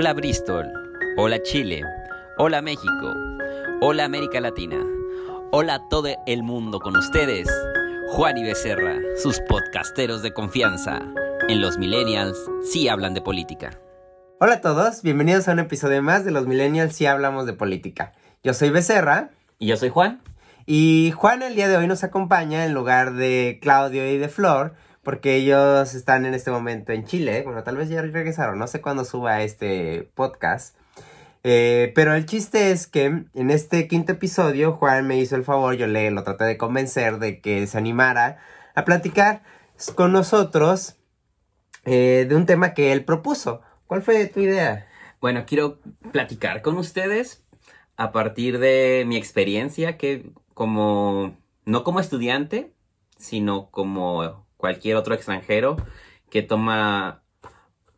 Hola Bristol, hola Chile, hola México, hola América Latina, hola todo el mundo con ustedes, Juan y Becerra, sus podcasteros de confianza. En los millennials sí hablan de política. Hola a todos, bienvenidos a un episodio más de los millennials sí hablamos de política. Yo soy Becerra. Y yo soy Juan. Y Juan el día de hoy nos acompaña en lugar de Claudio y de Flor, porque ellos están en este momento en Chile. Bueno, tal vez ya regresaron, no sé cuándo suba este podcast. Eh, pero el chiste es que en este quinto episodio Juan me hizo el favor, yo le lo traté de convencer de que se animara a platicar con nosotros eh, de un tema que él propuso. ¿Cuál fue tu idea? Bueno, quiero platicar con ustedes a partir de mi experiencia que como, no como estudiante, sino como cualquier otro extranjero que toma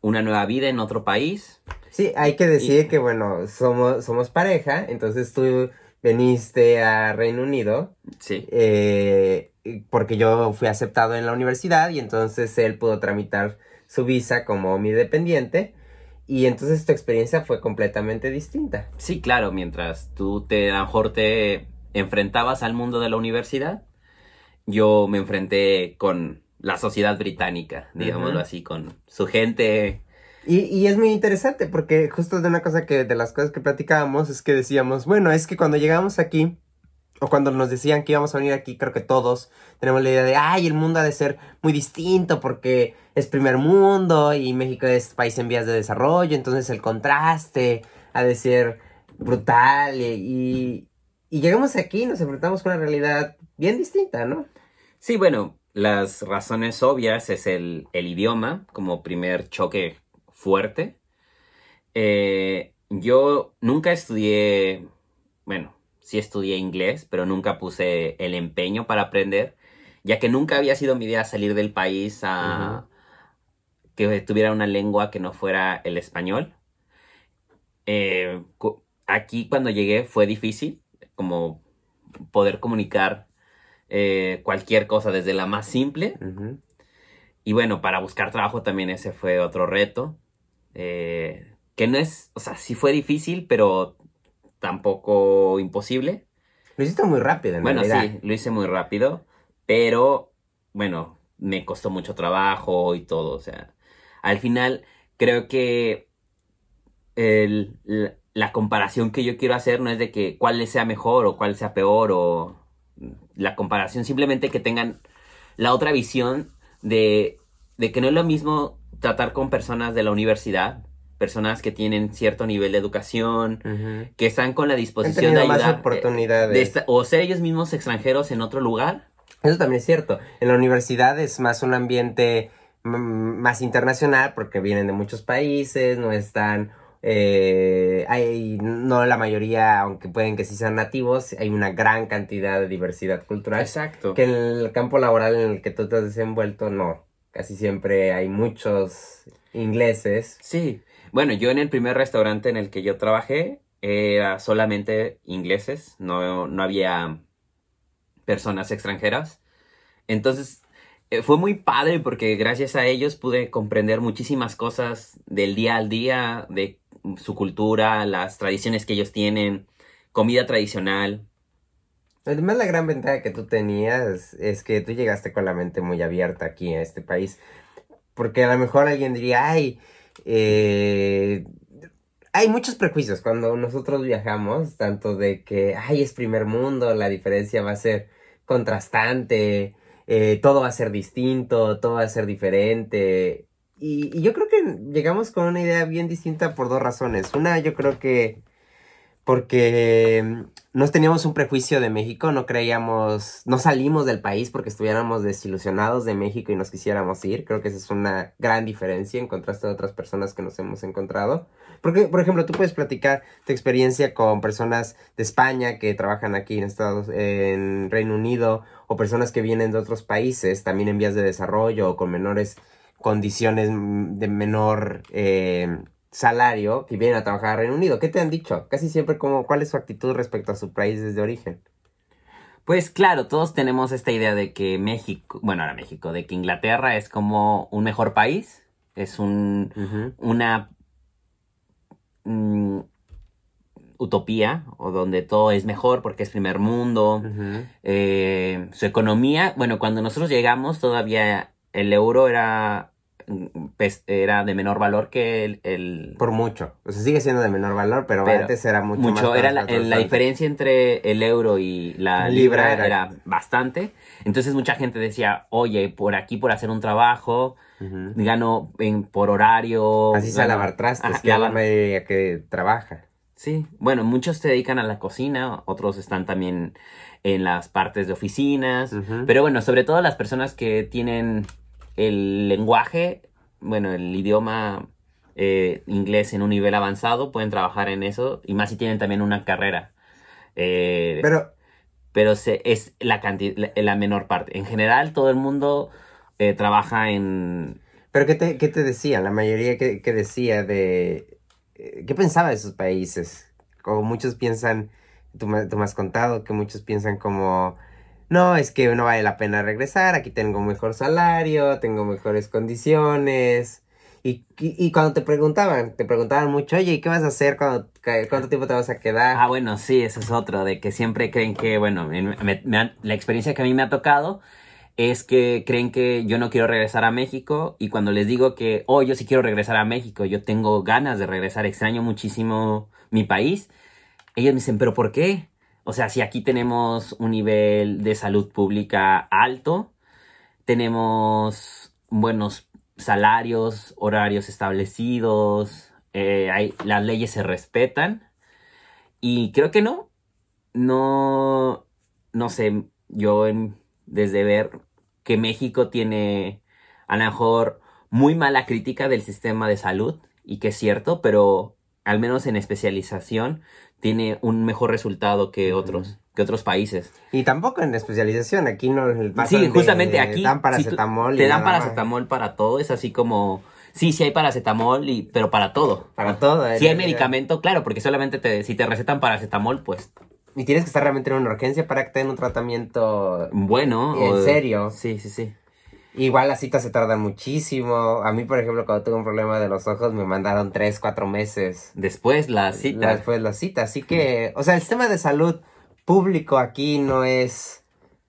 una nueva vida en otro país. Sí, hay que decir que, bueno, somos, somos pareja, entonces tú veniste a Reino Unido. Sí. Eh, porque yo fui aceptado en la universidad y entonces él pudo tramitar su visa como mi dependiente. Y entonces tu experiencia fue completamente distinta. Sí, claro, mientras tú te, a lo mejor te enfrentabas al mundo de la universidad, yo me enfrenté con la sociedad británica, digámoslo así, con su gente. Y, y, es muy interesante porque justo de una cosa que de las cosas que platicábamos es que decíamos, bueno, es que cuando llegamos aquí, o cuando nos decían que íbamos a venir aquí, creo que todos tenemos la idea de, ay, el mundo ha de ser muy distinto porque es primer mundo y México es país en vías de desarrollo, entonces el contraste ha de ser brutal y, y llegamos aquí y nos enfrentamos con una realidad bien distinta, ¿no? Sí, bueno, las razones obvias es el, idioma como primer choque fuerte. Eh, yo nunca estudié, bueno, sí estudié inglés, pero nunca puse el empeño para aprender, ya que nunca había sido mi idea salir del país a que tuviera una lengua que no fuera el español. Eh, aquí cuando llegué fue difícil, como poder comunicar eh, cualquier cosa, desde la más simple. Y bueno, para buscar trabajo también ese fue otro reto. Eh, que no es, o sea, sí fue difícil, pero tampoco imposible. Lo hiciste muy rápido, en Bueno, sí, lo hice muy rápido, pero bueno, me costó mucho trabajo y todo, o sea, al final creo que la comparación que yo quiero hacer no es de que cuál sea mejor o cuál sea peor o la comparación, simplemente que tengan la otra visión de, que no es lo mismo tratar con personas de la universidad, personas que tienen cierto nivel de educación, que están con la disposición de ayudar. oportunidades. o ser ellos mismos extranjeros en otro lugar. Eso también es cierto. En la universidad es más un ambiente más internacional porque vienen de muchos países, no están eh, hay, no la mayoría, aunque pueden que sí sean nativos, hay una gran cantidad de diversidad cultural. Exacto. Que en el campo laboral en el que tú te has desenvuelto, no. Casi siempre hay muchos ingleses. Sí. Bueno, yo en el primer restaurante en el que yo trabajé era solamente ingleses, no, no había personas extranjeras. Entonces, eh, fue muy padre porque gracias a ellos pude comprender muchísimas cosas del día al día, de su cultura, las tradiciones que ellos tienen, comida tradicional. Además, la gran ventaja que tú tenías es que tú llegaste con la mente muy abierta aquí a este país. Porque a lo mejor alguien diría, ay, eh, hay muchos prejuicios cuando nosotros viajamos, tanto de que, ay, es primer mundo, la diferencia va a ser contrastante, eh, todo va a ser distinto, todo va a ser diferente. Y, yo creo que llegamos con una idea bien distinta por dos razones. Una, yo creo que porque mm, no teníamos un prejuicio de México, no creíamos, no salimos del país porque estuviéramos desilusionados de México y nos quisiéramos ir. Creo que esa es una gran diferencia en contraste a otras personas que nos hemos encontrado. Porque, por ejemplo, tú puedes platicar tu experiencia con personas de España que trabajan aquí en Estados, en Reino Unido, o personas que vienen de otros países, también en vías de desarrollo o con menores condiciones de menor eh, salario que vienen a trabajar a Reino Unido. ¿Qué te han dicho? Casi siempre como cuál es su actitud respecto a su países de origen. Pues claro, todos tenemos esta idea de que México, bueno, ahora México, de que Inglaterra es como un mejor país, es un, una mm, utopía o donde todo es mejor porque es primer mundo. Eh, su economía, bueno, cuando nosotros llegamos todavía el euro era, era de menor valor que el... el- Por mucho. O sea, sigue siendo de menor valor, pero, Pero antes era mucho, mucho, más era la, diferencia entre el euro y la Libra libra, era- era... bastante. Entonces mucha gente decía, oye, por aquí por hacer un trabajo, Ujú. gano en- por horario. Así gano- lavar trastes, Ajá, que la mayoría que trabaja. Sí, bueno, muchos se dedican a la cocina, otros están también en las partes de oficinas, pero bueno, sobre todo las personas que tienen el lenguaje, bueno, el idioma eh, inglés en un nivel avanzado, pueden trabajar en eso, y más si tienen también una carrera. Eh, Pero pero se, es la, canti- la, la menor parte. En general, todo el mundo eh, trabaja en... Pero ¿qué te, qué te decía? La mayoría que, que decía de... ¿Qué pensaba de esos países? Como muchos piensan, tú tú me has contado que muchos piensan como... No, es que no vale la pena regresar, aquí tengo mejor salario, tengo mejores condiciones. Y, y, cuando te preguntaban, te preguntaban mucho, oye, ¿y qué vas a hacer? cuando ¿Cuánto tiempo te vas a quedar? Ah, bueno, sí, eso es otro, de que siempre creen que, bueno, la experiencia que a mí me ha tocado es que creen que yo no quiero regresar a México y cuando les digo que, oh, yo sí quiero regresar a México, yo tengo ganas de regresar, extraño muchísimo mi país, ellos me dicen, pero ¿por qué? O sea, si aquí tenemos un nivel de salud pública alto, tenemos buenos salarios, horarios establecidos, eh, hay- las leyes se respetan. Y creo que no, no, no sé, yo en- desde ver que México tiene a lo mejor muy mala crítica del sistema de salud y que es cierto, pero al menos en especialización tiene un mejor resultado que otros, que otros países. Y tampoco en especialización, aquí no Sí, de- justamente aquí dan paracetamol y te dan paracetamol para todo, es así como sí, sí hay paracetamol y pero para todo. Para todo. Si eh, hay medicamento, claro, porque solamente te, si te recetan paracetamol, pues Y tienes que estar realmente en una urgencia para que te den un tratamiento. bueno. ¿En o- serio? Sí, sí, sí. Igual las citas se tardan muchísimo. A mí, por ejemplo, cuando tuve un problema de los ojos, me mandaron tres, cuatro meses Después la cita. después la cita. Así que, o sea, el sistema de salud público aquí no es,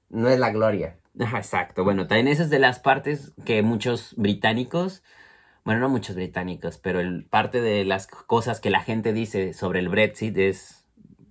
no es la gloria. Exacto. Bueno, también esa es de las partes que muchos británicos, bueno, no muchos británicos, pero el, parte de las cosas que la gente dice sobre el Brexit es,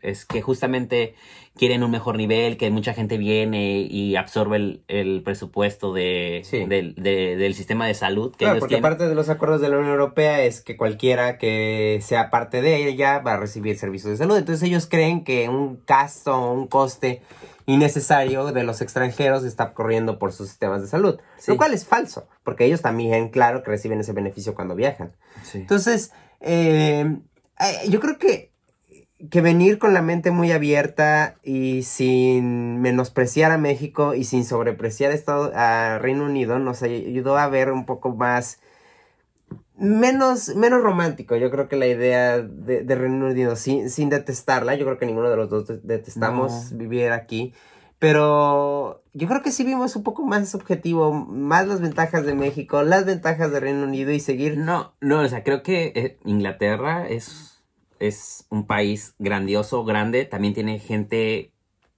es que justamente quieren un mejor nivel, que mucha gente viene y absorbe el, el presupuesto de, Sí. del, de- del sistema de salud que Claro, ellos porque tienen. parte de los acuerdos de la Unión Europea es que cualquiera que sea parte de ella va a recibir servicios de salud. Entonces ellos creen que un gasto o un coste innecesario de los extranjeros está corriendo por sus sistemas de salud. Sí. Lo cual es falso, porque ellos también, claro, que reciben ese beneficio cuando viajan. Sí. Entonces, eh, eh, yo creo que, que venir con la mente muy abierta y sin menospreciar a México y sin sobrepreciar a, Estado- a Reino Unido nos ayudó a ver un poco más, menos, menos romántico. Yo creo que la idea de, de Reino Unido, sin, sin detestarla, yo creo que ninguno de los dos de- detestamos No. vivir aquí. Pero yo creo que sí vimos un poco más objetivo, más las ventajas de México, las ventajas de Reino Unido y seguir No, no, o sea, creo que eh, Inglaterra es, es un país grandioso, grande, también tiene gente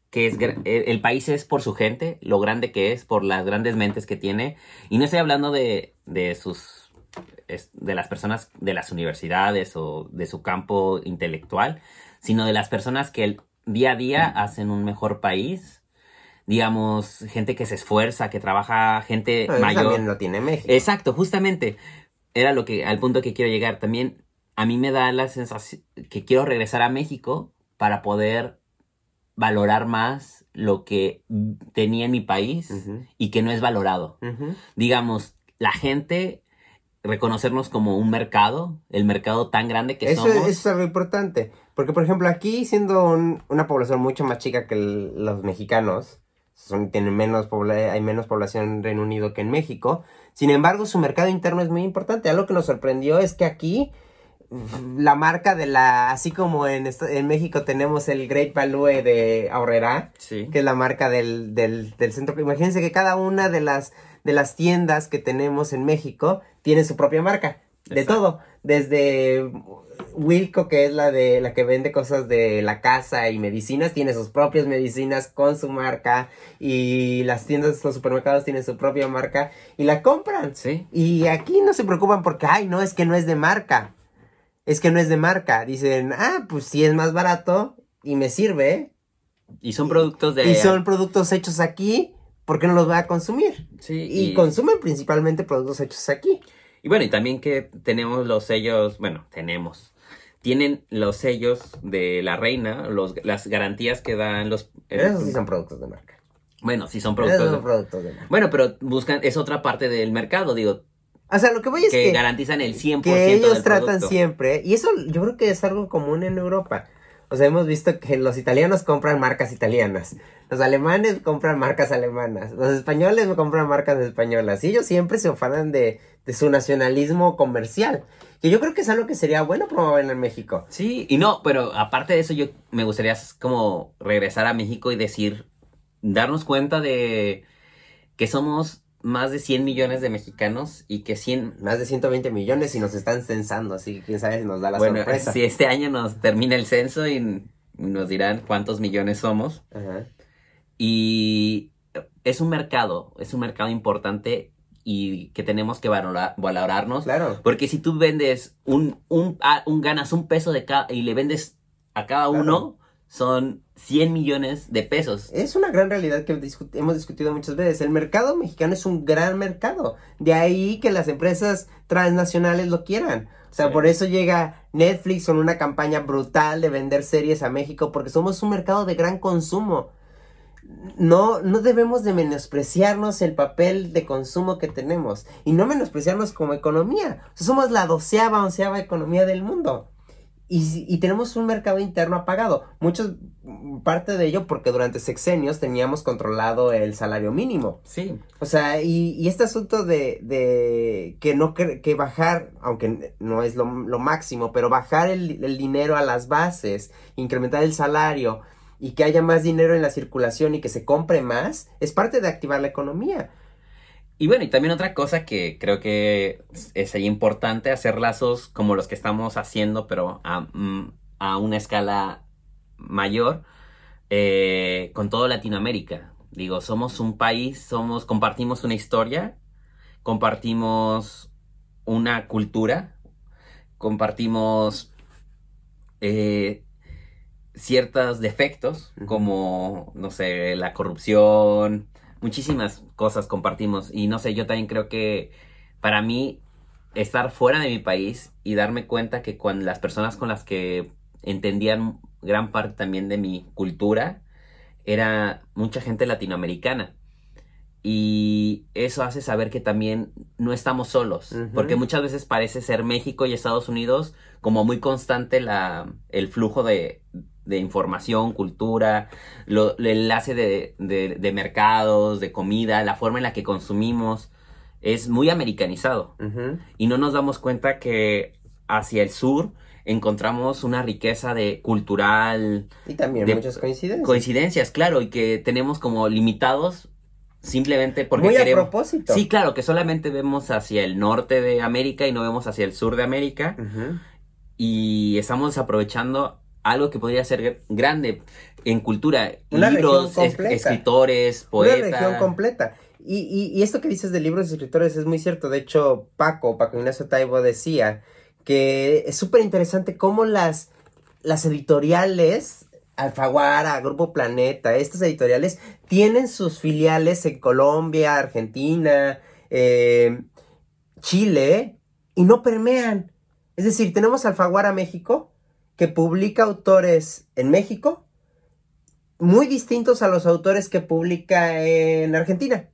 que es, gra- el, país es por su gente, lo grande que es, por las grandes mentes que tiene, y no estoy hablando de, de sus, de las personas de las universidades o de su campo intelectual, sino de las personas que el día a día hacen un mejor país, digamos, gente que se esfuerza, que trabaja, gente mayor. también lo tiene México. Exacto, justamente. Era lo que, al punto que quiero llegar. También a mí me da la sensación que quiero regresar a México para poder valorar más lo que tenía en mi país y que no es valorado. Digamos, la gente reconocernos como un mercado, el mercado tan grande que Eso, somos. eso es algo importante. Porque, por ejemplo, aquí, siendo un- una población mucho más chica que el- los mexicanos, son, tienen menos pobla- hay menos población en Reino Unido que en México. Sin embargo, su mercado interno es muy importante. Algo que nos sorprendió es que aquí la marca de la, así como en, en México tenemos el Great Value de Aurrera, Sí. que es la marca del, del, del centro. Imagínense que cada una de las, de las tiendas que tenemos en México tiene su propia marca. De Exacto. todo. Desde Wilco, que es la de la que vende cosas de la casa y medicinas, tiene sus propias medicinas con su marca y las tiendas, los supermercados tienen su propia marca y la compran. Sí. Y aquí no se preocupan porque, ay, no, es que no es de marca. Es que no es de marca. Dicen, ah, pues sí es más barato y me sirve. Y son productos de... Y son productos hechos aquí, ¿por qué no los va a consumir? Sí, Y, consumen principalmente productos hechos aquí. Y bueno, y también que tenemos los sellos, bueno, tenemos. Tienen los sellos de la reina, los, las garantías que dan los... eh, Esos sí son productos de marca. Bueno, sí son Esos productos. son de- productos de marca. Bueno, pero buscan, es otra parte del mercado, digo, O sea, lo que voy es que que, garantizan el 100% que ellos del tratan producto. siempre, y eso yo creo que es algo común en Europa. O sea, hemos visto que los italianos compran marcas italianas, los alemanes compran marcas alemanas, los españoles compran marcas españolas, y ellos siempre se ofanan de, de su nacionalismo comercial, que yo creo que es algo que sería bueno promover en México. Sí, y no, pero aparte de eso, yo me gustaría como regresar a México y decir, darnos cuenta de que somos más de 100 millones de mexicanos y que 100... Más de 120 millones y nos están censando, así que quién sabe si nos da la bueno, sorpresa. si este año nos termina el censo y nos dirán cuántos millones somos. Ajá. Y es un mercado, es un mercado importante y que tenemos que valorar, valorarnos. Claro. Porque si tú vendes un, un, ah, un ganas un peso de cada y le vendes a cada Claro. uno, son 100 millones de pesos. Es una gran realidad que hemos discutido muchas veces. El mercado mexicano es un gran mercado. De ahí que las empresas transnacionales lo quieran. O sea, Sí. por eso llega Netflix con una campaña brutal de vender series a México, porque somos un mercado de gran consumo. No, no debemos de menospreciarnos el papel de consumo que tenemos y no menospreciarnos como economía. O sea, somos la doceava, onceava economía del mundo. Y, y tenemos un mercado interno apagado. Muchos, parte de ello porque durante sexenios teníamos controlado el salario mínimo. Sí. O sea, y, y este asunto de, de que no que bajar, aunque no es lo, lo máximo, pero bajar el, el dinero a las bases, incrementar el salario y que haya más dinero en la circulación y que se compre más, es parte de activar la economía. Y bueno, y también otra cosa que creo que es importante hacer lazos como los que estamos haciendo, pero a, mm, a una escala mayor, eh, con toda Latinoamérica. Digo, somos un país, somos, compartimos una historia, compartimos una cultura, compartimos eh, ciertos defectos, como, no sé, la corrupción, muchísimas cosas compartimos. Y no sé, yo también creo que para mí estar fuera de mi país y darme cuenta que cuando las personas con las que entendían gran parte también de mi cultura era mucha gente latinoamericana. Y eso hace saber que también no estamos solos, porque muchas veces parece ser México y Estados Unidos como muy constante la, el flujo de, de información, cultura, lo- el enlace de, de- de mercados, de comida, la forma en la que consumimos, es muy americanizado. Y no nos damos cuenta que hacia el sur encontramos una riqueza de cultural, Y también De- muchas coincidencias. coincidencias, claro, y que tenemos como limitados simplemente porque Muy a queremos... propósito. Sí, claro, que solamente vemos hacia el norte de América y no vemos hacia el sur de América y estamos desaprovechando algo que podría ser gr- grande en cultura, Una libros, es- escritores, Una poetas. región completa. Y, y, y esto que dices de libros y escritores es muy cierto. De hecho, Paco, Paco Ignacio Taibo decía que es súper interesante cómo las, las editoriales, Alfaguara, Grupo Planeta, estas editoriales tienen sus filiales en Colombia, Argentina, eh, Chile, y no permean. Es decir, tenemos Alfaguara México, que publica autores en México, muy distintos a los autores que publica en Argentina.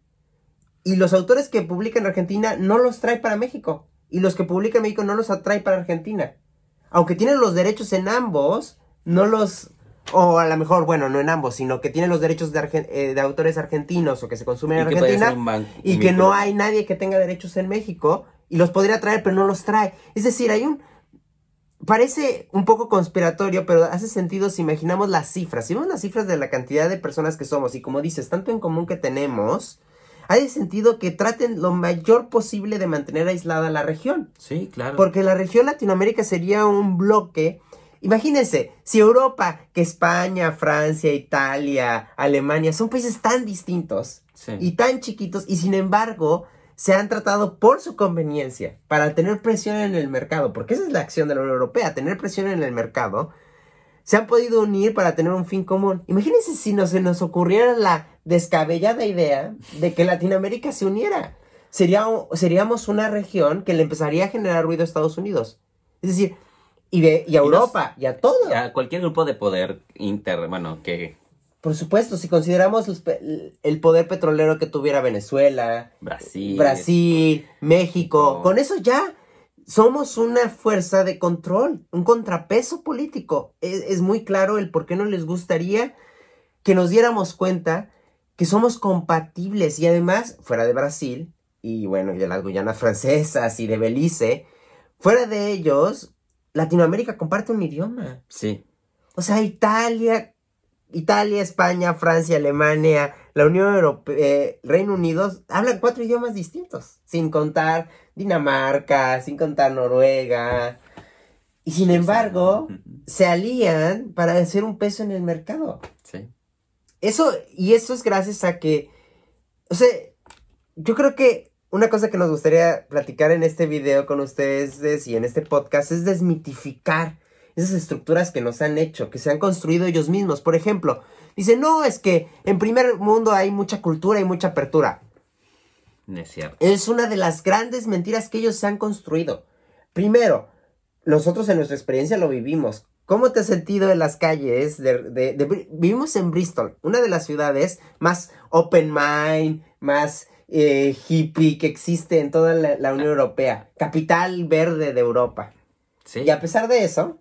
Y los autores que publica en Argentina no los trae para México. Y los que publica en México no los atrae para Argentina. Aunque tienen los derechos en ambos, no los... O a lo mejor, bueno, no en ambos, sino que tienen los derechos de, argen- eh, de autores argentinos o que se consumen en Argentina y que no hay nadie que tenga derechos en México y los podría traer, pero no los trae. Es decir, hay un... Parece un poco conspiratorio, pero hace sentido si imaginamos las cifras. Si vemos las cifras de la cantidad de personas que somos y como dices, tanto en común que tenemos, hay sentido que traten lo mayor posible de mantener aislada la región. Sí, claro. Porque la región Latinoamérica sería un bloque. Imagínense, si Europa, que España, Francia, Italia, Alemania, son países tan distintos Sí. y tan chiquitos, y sin embargo se han tratado por su conveniencia, para tener presión en el mercado, porque esa es la acción de la Unión Europea, tener presión en el mercado, se han podido unir para tener un fin común. Imagínense si nos, se nos ocurriera la descabellada idea de que Latinoamérica se uniera. Sería, seríamos una región que le empezaría a generar ruido a Estados Unidos. Es decir, y, de, y a Y Europa, y a todo. A cualquier grupo de poder inter, bueno, que Por supuesto, si consideramos los el poder petrolero que tuviera Venezuela, Brasil. Brasil, México, México. con eso ya somos una fuerza de control, un contrapeso político. Es, es muy claro el por qué no les gustaría que nos diéramos cuenta que somos compatibles y además, fuera de Brasil y bueno, y de las Guyanas francesas y de Belice, fuera de ellos, Latinoamérica comparte un idioma. Sí. O sea, Italia, Italia, España, Francia, Alemania, la Unión Europea, Reino Unido, hablan cuatro idiomas distintos, sin contar Dinamarca, sin contar Noruega. Y sin embargo, se alían para hacer un peso en el mercado. Sí. Eso, y eso es gracias a que, o sea, yo creo que una cosa que nos gustaría platicar en este video con ustedes y en este podcast es desmitificar esas estructuras que nos han hecho, que se han construido ellos mismos. Por ejemplo, dicen, no, es que en primer mundo hay mucha cultura y mucha apertura. Es cierto. Es una de las grandes mentiras que ellos se han construido. Primero, nosotros en nuestra experiencia lo vivimos. ¿Cómo te has sentido en las calles? De, de- de Bri- vivimos en Bristol, una de las ciudades más open mind, más eh, hippie que existe en toda la, la Unión Europea. Capital verde de Europa. Sí. Y a pesar de eso,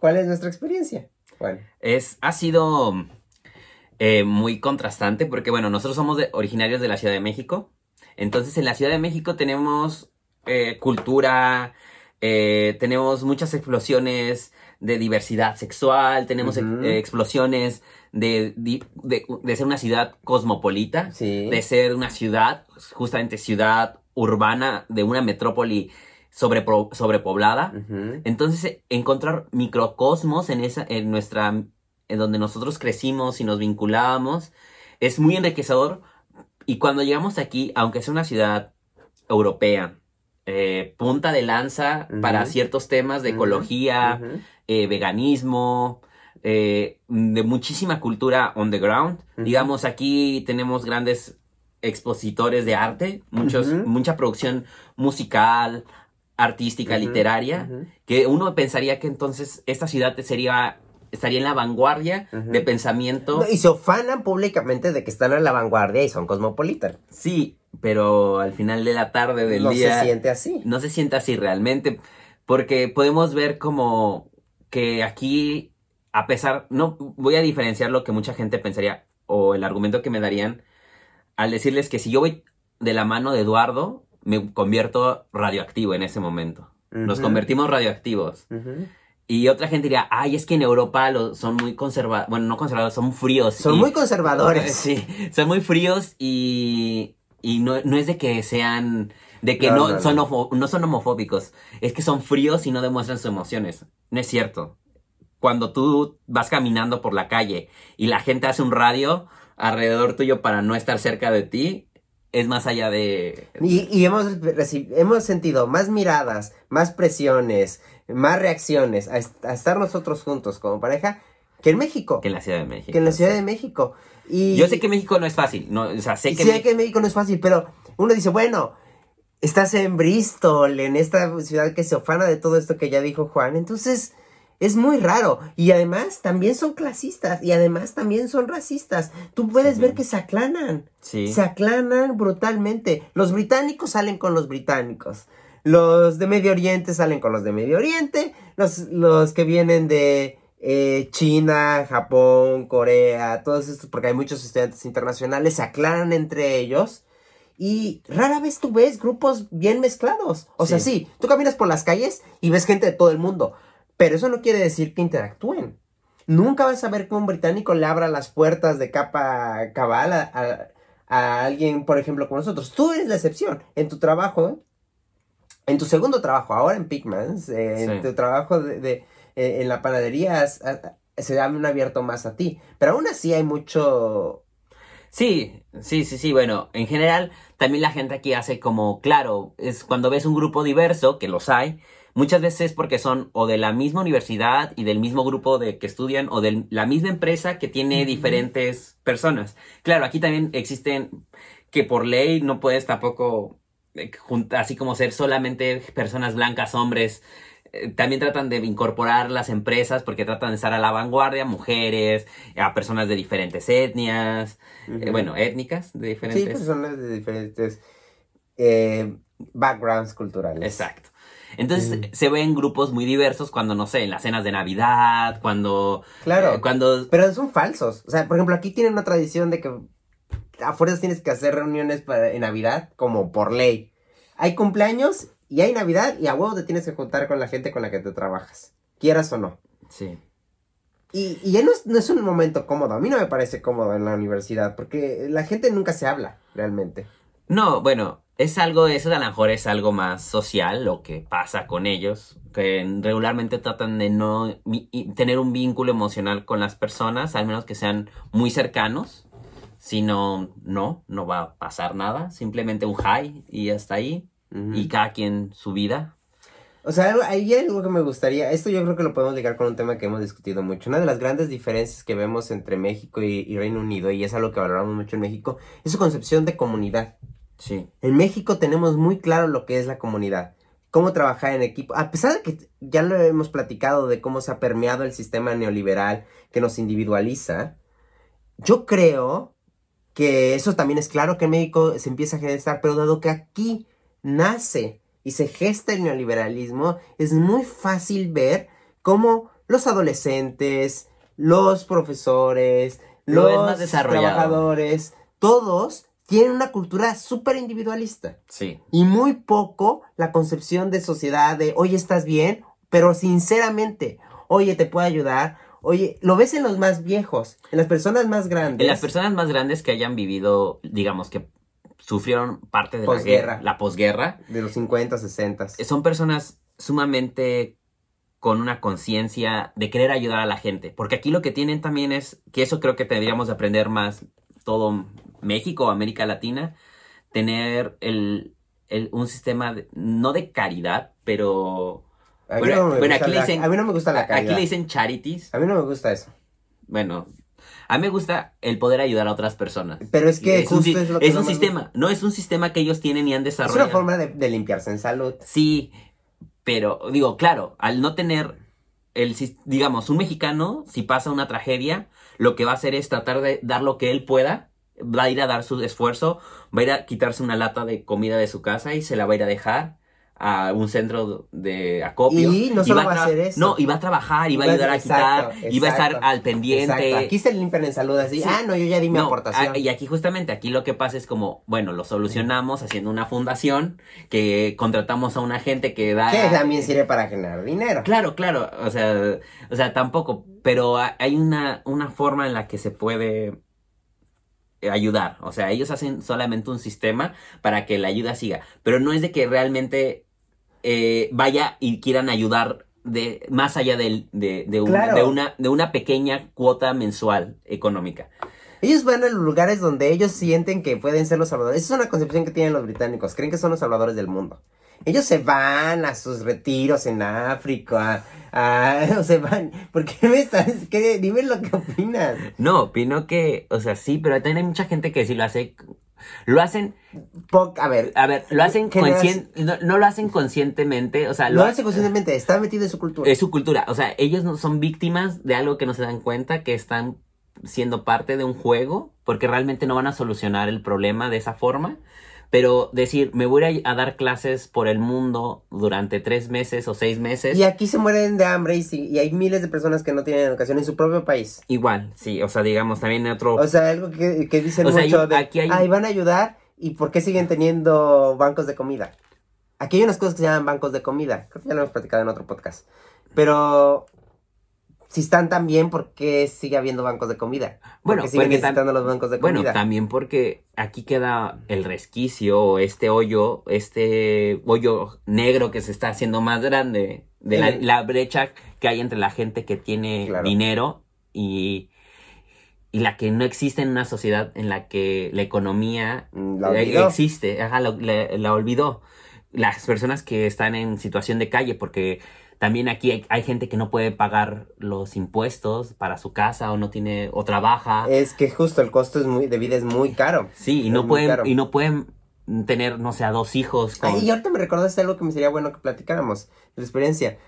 ¿cuál es nuestra experiencia? Bueno, Es, ha sido eh, muy contrastante porque, bueno, nosotros somos de- originarios de la Ciudad de México. Entonces, en la Ciudad de México tenemos eh, cultura, eh, tenemos muchas explosiones de diversidad sexual, tenemos explosiones de, de, de ser una ciudad cosmopolita, sí. de ser una ciudad, justamente ciudad urbana, de una metrópoli sobrepro- sobrepoblada. Entonces, eh, encontrar microcosmos en esa, en nuestra, en donde nosotros crecimos y nos vinculábamos, es muy enriquecedor. Y cuando llegamos aquí, aunque sea una ciudad europea, eh, punta de lanza para ciertos temas de ecología, eh, veganismo, eh, de muchísima cultura on the ground. Ujú. Digamos, aquí tenemos grandes expositores de arte, muchos, mucha producción musical, artística, literaria, que uno pensaría que entonces esta ciudad sería, estaría en la vanguardia de pensamiento. No, y se ufanan públicamente de que están a la vanguardia y son cosmopolitan. Sí, pero al final de la tarde del no día se siente así. no se siente así realmente, porque podemos ver como que aquí, a pesar, no voy a diferenciar lo que mucha gente pensaría o el argumento que me darían al decirles que si yo voy de la mano de Eduardo, me convierto radioactivo en ese momento. Nos Ujú. convertimos radioactivos. Y otra gente diría, ay, es que en Europa lo- son muy conservadores, bueno, no conservadores, son fríos. Son y- muy conservadores. Sí, son muy fríos y, y no, no es de que sean, de que No, no, no, no. son no son homofóbicos, es que son fríos y no demuestran sus emociones. No es cierto. Cuando tú vas caminando por la calle y la gente hace un radio alrededor tuyo para no estar cerca de ti, es más allá de... Y, y hemos, hemos sentido más miradas, más presiones, más reacciones a, est- a estar nosotros juntos como pareja que en México, que en la Ciudad de México. que en la Ciudad de México. Y Yo sé que México no es fácil, no, o sea, sé que... sé que México no es fácil, pero uno dice, bueno, estás en Bristol, en esta ciudad que se ofana de todo esto que ya dijo Juan, entonces es muy raro. Y además también son clasistas y además también son racistas. Tú puedes ver que se aclanan. Sí. Se aclanan brutalmente. Los británicos salen con los británicos. Los de Medio Oriente salen con los de Medio Oriente. Los, los que vienen de eh, China, Japón, Corea, todos estos, porque hay muchos estudiantes internacionales, se aclaran entre ellos. Y rara vez tú ves grupos bien mezclados. O sea, sí, tú caminas por las calles y ves gente de todo el mundo. Pero eso no quiere decir que interactúen. Nunca vas a ver que un británico le abra las puertas de capa cabal a, a- a alguien, por ejemplo, como nosotros. Tú eres la excepción. En tu trabajo, en tu segundo trabajo, ahora en Pigmans, eh, en tu trabajo de, de- eh, en la panadería, has- se han abierto más a ti. Pero aún así hay mucho... Sí, sí, sí, sí. Bueno, en general, también la gente aquí hace como, claro, es cuando ves un grupo diverso, que los hay, muchas veces porque son o de la misma universidad y del mismo grupo de que estudian o de la misma empresa que tiene diferentes personas. Claro, aquí también existen que por ley no puedes tampoco eh, así como ser solamente personas blancas, hombres. eh, También tratan de incorporar las empresas porque tratan de estar a la vanguardia, mujeres, a personas de diferentes etnias, eh, bueno, étnicas de Sí, diferentes. personas de diferentes eh, backgrounds culturales. Exacto. Entonces Mm. se ven grupos muy diversos cuando, no sé, en las cenas de Navidad, cuando... Claro. eh, cuando... Pero son falsos. O sea, por ejemplo, aquí tienen una tradición de que a fuerzas tienes que hacer reuniones para, en Navidad como por ley. Hay cumpleaños y hay Navidad y a huevo te tienes que juntar con la gente con la que te trabajas. Quieras o no. Sí. Y, y ya no es, no es un momento cómodo. A mí no me parece cómodo en la universidad porque la gente nunca se habla realmente. No, bueno, es algo, eso a lo mejor es algo más social, lo que pasa con ellos, que regularmente tratan de no tener un vínculo emocional con las personas, al menos que sean muy cercanos. Si no, no, no va a pasar nada, simplemente un hi y hasta ahí, y cada quien su vida. O sea, ahí hay algo que me gustaría, esto yo creo que lo podemos ligar con un tema que hemos discutido mucho. Una de las grandes diferencias que vemos entre México y, y Reino Unido, y es algo que valoramos mucho en México, es su concepción de comunidad. Sí, En México tenemos muy claro lo que es la comunidad, cómo trabajar en equipo, a pesar de que ya lo hemos platicado de cómo se ha permeado el sistema neoliberal que nos individualiza, yo creo que eso también es claro que en México se empieza a gestar, pero dado que aquí nace y se gesta el neoliberalismo, es muy fácil ver cómo los adolescentes, los profesores, los trabajadores, todos tienen una cultura súper individualista sí. y muy poco la concepción de sociedad de, oye, ¿estás bien? Pero sinceramente, oye, ¿te puedo ayudar? Oye, lo ves en los más viejos, en las personas más grandes. En las personas más grandes que hayan vivido, digamos que sufrieron parte de Posguerra. la guerra, la posguerra, De los 50, 60. son personas sumamente con una conciencia de querer ayudar a la gente. Porque aquí lo que tienen también es, que eso creo que tendríamos de aprender más todo México o América Latina, tener el, el- un sistema, de- no de caridad, pero... A mí, Bueno, no me bueno, gusta aquí le dicen- a mí no me gusta la Aquí caridad. le dicen charities. A mí no me gusta eso. Bueno, a mí me gusta el poder ayudar a otras personas. Pero es que es un, justo si- es lo que es no un sistema, no es un sistema que ellos tienen y han Es desarrollado. una forma de, de limpiarse en salud. Sí, pero digo, claro, al no tener el digamos, un mexicano, si pasa una tragedia, lo que va a hacer es tratar de dar lo que él pueda, va a ir a dar su esfuerzo, va a ir a quitarse una lata de comida de su casa y se la va a ir a dejar a un centro de acopio. Y no solo va a hacer eso. No, y va a trabajar, y va a ayudar a Exacto, quitar, y va a estar al pendiente. Exacto. Aquí se limpian en salud así. Sí. Ah, no, yo ya di mi No, aportación. a- y aquí justamente, aquí lo que pasa es como, bueno, lo solucionamos haciendo una fundación que contratamos a una gente que da... que también sirve para generar dinero. Claro, claro, o sea, o sea, tampoco, pero ha- hay una, una forma en la que se puede ayudar, o sea, ellos hacen solamente un sistema para que la ayuda siga, pero no es de que realmente eh, vaya y quieran ayudar de más allá de, de, un- Claro. de una, de una pequeña cuota mensual económica. Ellos van a los lugares donde ellos sienten que pueden ser los salvadores. Esa es una concepción que tienen los británicos. Creen que son los salvadores del mundo. Ellos se van a sus retiros en África. A, o se van. ¿Por qué me estás? ¿Qué? Dime lo que opinas. No, opino que, o sea, sí, pero también hay mucha gente que sí lo hace, lo hacen, Po- a ver, a ver, lo hacen Generas- conscien- no, no lo hacen conscientemente, o sea, lo lo hace conscientemente. Está metido en su cultura. Es su cultura. O sea, ellos no son víctimas de algo que no se dan cuenta que están siendo parte de un juego, porque realmente no van a solucionar el problema de esa forma. Pero decir, me voy a ir a dar clases por el mundo durante tres meses o seis meses. Y aquí se mueren de hambre y, sí- y hay miles de personas que no tienen educación en su propio país. Igual, sí, o sea, digamos, también otro... O sea, algo que, que dicen O sea, mucho hay- de, aquí hay- ay, van a ayudar, ¿y por qué siguen teniendo bancos de comida? Aquí hay unas cosas que se llaman bancos de comida, creo que ya lo hemos platicado en otro podcast, pero si están tan bien, ¿por qué sigue habiendo bancos de comida? ¿Por Bueno, qué siguen porque tam- necesitando los bancos de Bueno, comida? también porque aquí queda el resquicio, este hoyo, este hoyo negro que se está haciendo más grande, de la, El- la brecha que hay entre la gente que tiene Claro. dinero y, y la que no existe en una sociedad en la que la economía La eh, existe, ajá, la, la- la olvidó. Las personas que están en situación de calle, porque también aquí hay, hay gente que no puede pagar los impuestos para su casa o no tiene o trabaja. Es que justo el costo es muy, de vida es muy caro. Sí, y no pueden, y no pueden tener, no sé, a dos hijos con... Ay, y ahorita me recordaste algo que me sería bueno que platicáramos de la experiencia.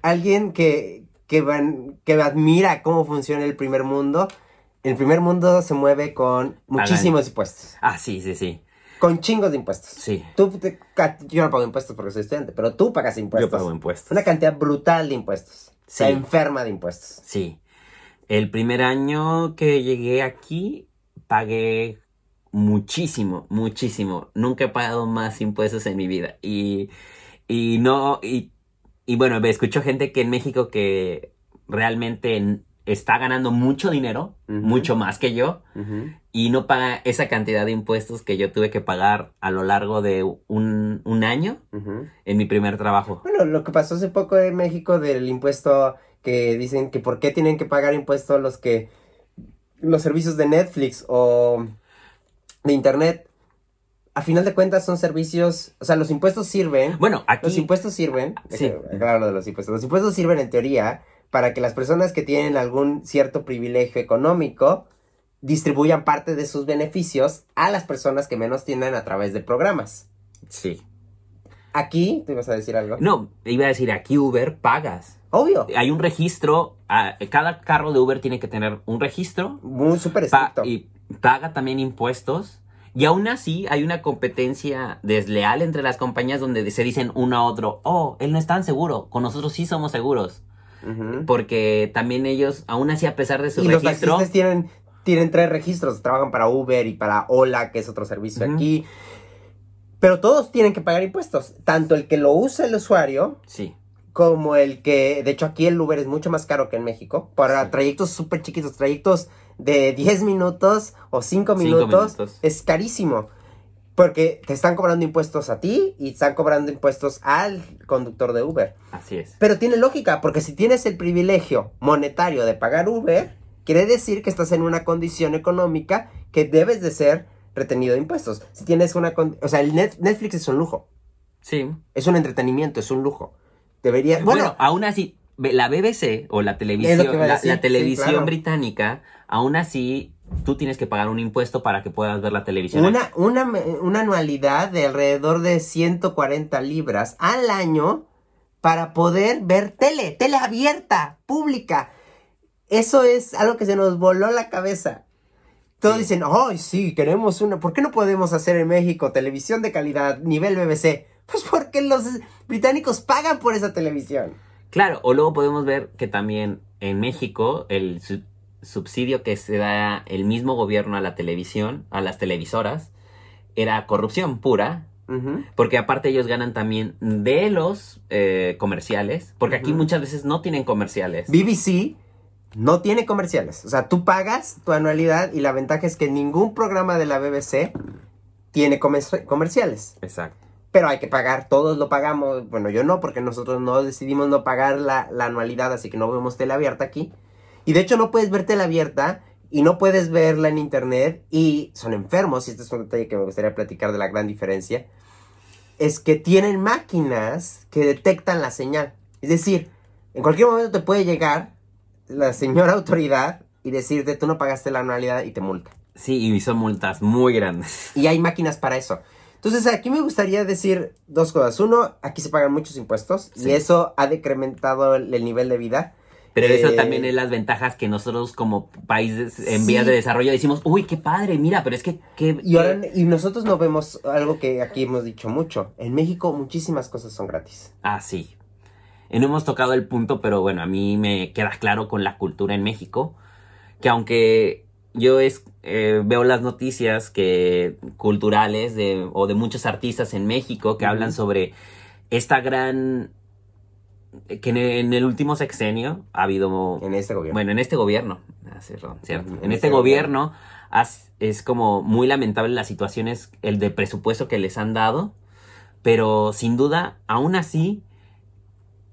Alguien que, que, van, que admira cómo funciona el primer mundo. El primer mundo se mueve con muchísimos impuestos. Ah, sí, sí, sí. Con chingos de impuestos. Sí, Tú te- yo no pago impuestos porque soy estudiante, pero tú pagas impuestos. yo pago impuestos. Una cantidad brutal de impuestos. Sí. enferma de impuestos. Sí. El primer año que llegué aquí, pagué muchísimo, muchísimo. Nunca he pagado más impuestos en mi vida. Y, y no, y, y bueno, escucho gente que en México que realmente está ganando mucho dinero, mucho más que yo, y no paga esa cantidad de impuestos que yo tuve que pagar a lo largo de un, un año en mi primer trabajo. Bueno, lo que pasó hace poco en México del impuesto que dicen que por qué tienen que pagar impuestos los que los servicios de Netflix o de internet a final de cuentas son servicios, o sea, los impuestos sirven, Bueno, aquí... los impuestos sirven, Sí. aclarar lo de los impuestos, los impuestos sirven en teoría para que las personas que tienen algún cierto privilegio económico distribuyan parte de sus beneficios a las personas que menos tienen a través de programas. Sí. Aquí, ¿te ibas a decir algo? No, iba a decir, aquí Uber pagas. Obvio. Hay un registro, ah, cada carro de Uber tiene que tener un registro Muy súper pa- estricto. y paga también impuestos. Y aún así hay una competencia desleal entre las compañías donde se dicen uno a otro, oh, él no es tan seguro, con nosotros sí somos seguros. Porque también ellos, aún así a pesar de su Y los registro, taxistas tienen, tienen tres registros. Trabajan para Uber y para Ola, que es otro servicio aquí. Pero todos tienen que pagar impuestos. Tanto el que lo usa el usuario, sí, como el que... De hecho, aquí el Uber es mucho más caro que en México. Para Sí. trayectos súper chiquitos, trayectos de 10 minutos o 5 Cinco minutos, minutos. es carísimo. Porque te están cobrando impuestos a ti y están cobrando impuestos al conductor de Uber. así es. Pero tiene lógica, porque si tienes el privilegio monetario de pagar Uber, quiere decir que estás en una condición económica que debes de ser retenido de impuestos. Si tienes una... O sea, el Net- Netflix es un lujo. Sí. Es un entretenimiento, es un lujo. Debería... Bueno, Bueno, aún así, la BBC o la televisión, la, sí, televisión claro. británica, aún así, tú tienes que pagar un impuesto para que puedas ver la televisión. una, una, una anualidad de alrededor de 140 libras al año para poder ver tele, tele abierta, pública. Eso es algo que se nos voló la cabeza. Todos Sí. dicen, ay, sí, queremos una. ¿Por qué no podemos hacer en México televisión de calidad, nivel BBC? Pues porque los británicos pagan por esa televisión. Claro, o luego podemos ver que también en México el subsidio que se da el mismo gobierno a la televisión, a las televisoras, era corrupción pura, porque aparte ellos ganan también de los eh, comerciales, porque aquí muchas veces no tienen comerciales. BBC no tiene comerciales. O sea, tú pagas tu anualidad y la ventaja es que ningún programa de la BBC tiene comer- comerciales. Exacto. Pero hay que pagar, todos lo pagamos. Bueno, yo no, porque nosotros no decidimos no pagar la, la anualidad, así que no vemos tele abierta aquí. Y de hecho no puedes ver tele abierta y no puedes verla en internet y son enfermos, y este es un detalle que me gustaría platicar de la gran diferencia, es que tienen máquinas que detectan la señal. Es decir, en cualquier momento te puede llegar la señora autoridad y decirte tú no pagaste la anualidad y te multa. Sí, y son multas muy grandes. Y hay máquinas para eso. Entonces, aquí me gustaría decir dos cosas. Uno, aquí se pagan muchos impuestos Sí. y eso ha decrementado el, el nivel de vida. Pero eso Eh, también es las ventajas que nosotros como países en Sí. vías de desarrollo decimos, uy, qué padre, mira, pero es que... qué- Y, ahora, qué-". y nosotros no vemos algo que aquí hemos dicho mucho. En México muchísimas cosas son gratis. Ah, sí. Y no hemos tocado el punto, pero bueno, a mí me queda claro con la cultura en México, que aunque yo es, eh, veo las noticias que culturales de, o de muchos artistas en México que hablan sobre esta gran que en, el último sexenio ha habido... En este gobierno. Bueno, en este gobierno, ah, cierto. En este gobierno has- es como muy lamentable las situaciones, el de presupuesto que les han dado, pero sin duda, aún así,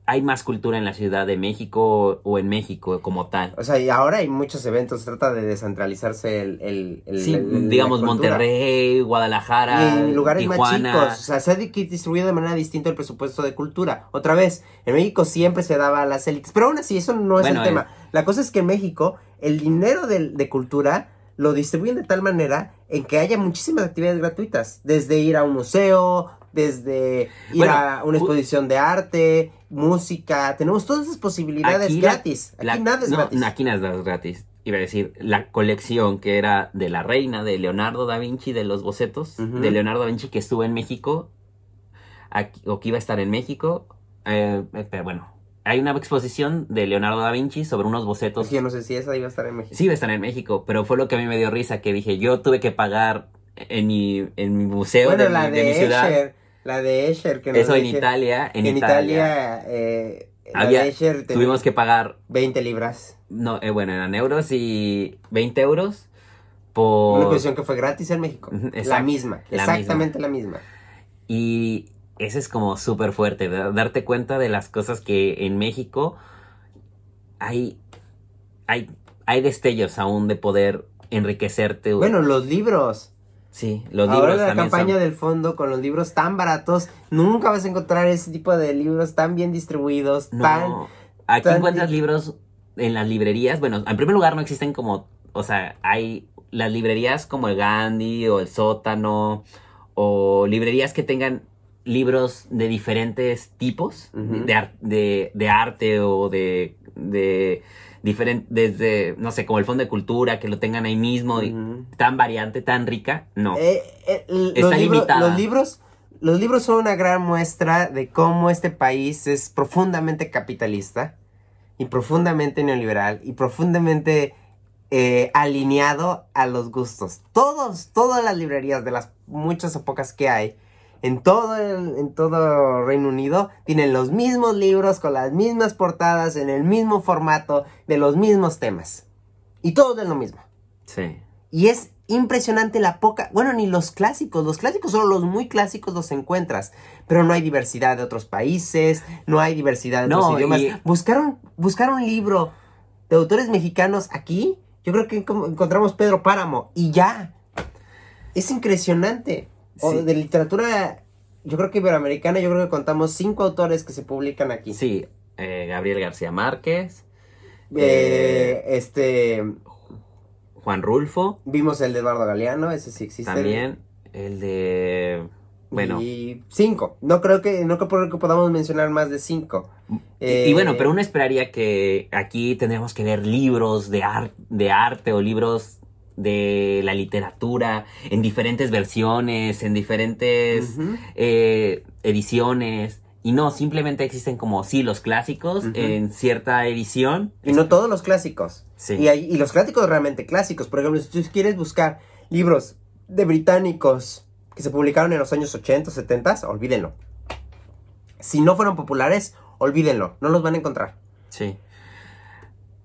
hay más cultura en la Ciudad de México o en México como tal. O sea, y ahora hay muchos eventos, trata de descentralizarse el... el, el- Sí, el- digamos. Monterrey, Y Guadalajara, en lugares Tijuana. más chicos, o sea, se ha distribuido de manera distinta el presupuesto de cultura. Otra vez, en México siempre se daba a las élites, pero aún así eso no es Bueno, el tema. La cosa es que en México el dinero de, cultura lo distribuyen de tal manera en que haya muchísimas actividades gratuitas, desde ir a un museo, desde ir Bueno, a una exposición de arte, música, tenemos todas esas posibilidades Aquí la- gratis. Aquí la- nada es no, gratis. Aquí nada es gratis. Iba a decir, la colección que era de la reina de Leonardo da Vinci, de los bocetos de Leonardo da Vinci que estuvo en México, aquí- o que iba a estar en México. eh, eh, pero bueno, hay una exposición de Leonardo da Vinci sobre unos bocetos. Que yo no sé si esa iba a estar en México. Sí, iba a estar en México, pero fue lo que a mí me dio risa, que dije, yo tuve que pagar en mi, en mi museo bueno, de, la mi, de, de mi ciudad. Escher, la de Escher que nos Eso en Italia, en, En, Italia, Italia, eh, la había- de Escher tenía tuvimos que pagar 20 libras. No, eh, bueno, eran euros y 20 euros Una por... exposición que fue gratis en México. La misma, la exactamente la misma. Y ese es como súper fuerte, da- darte cuenta de las cosas que en México hay, hay, hay destellos aún de poder enriquecerte. Bueno, los libros. Sí, los Ahora libros la también campaña son- del fondo con los libros tan baratos, nunca vas a encontrar ese tipo de libros tan bien distribuidos, No, tan... aquí tan- encuentras libros en las librerías. Bueno, en primer lugar no existen como, o sea, hay las librerías como el Gandhi o el Sótano o librerías que tengan libros de diferentes tipos de, ar- de, de arte o de, de diferente, desde, no sé, como el Fondo de Cultura, que lo tengan ahí mismo, y tan variante, tan rica, no. Eh, eh, Está los, limitada. los libros los libros son una gran muestra de cómo este país es profundamente capitalista y profundamente neoliberal y profundamente eh, alineado a los gustos. Todos, todas las librerías de las muchas o pocas que hay en todo el, en todo Reino Unido tienen los mismos libros con las mismas portadas en el mismo formato de los mismos temas y todos de lo mismo. Sí. Y es impresionante la poca, bueno, ni los clásicos, los clásicos solo los muy clásicos los encuentras, pero no hay diversidad de otros países, no hay diversidad de No, otros idiomas. y- Buscaron, buscar un libro de autores mexicanos aquí, yo creo que encontramos Pedro Páramo y ya. Es impresionante. O Sí. de literatura, yo creo que iberoamericana, yo creo que contamos cinco autores que se publican aquí. Sí, eh, Gabriel García Márquez, Eh, este, Juan Rulfo, vimos el de Eduardo Galeano, ese sí existe. también el de... Bueno, Y cinco. No creo que, no creo que podamos mencionar más de cinco. Y, Eh, y bueno, pero uno esperaría que aquí tendríamos que ver libros de, ar- de arte o libros de la literatura en diferentes versiones, en diferentes eh, ediciones. Y no, simplemente existen como sí los clásicos en cierta edición. Y no todos los clásicos. Sí. Y, hay- y los clásicos realmente clásicos. Por ejemplo, si tú quieres buscar libros de británicos que se publicaron en los años 80, 70, olvídenlo. Si no fueron populares, olvídenlo. No los van a encontrar. Sí.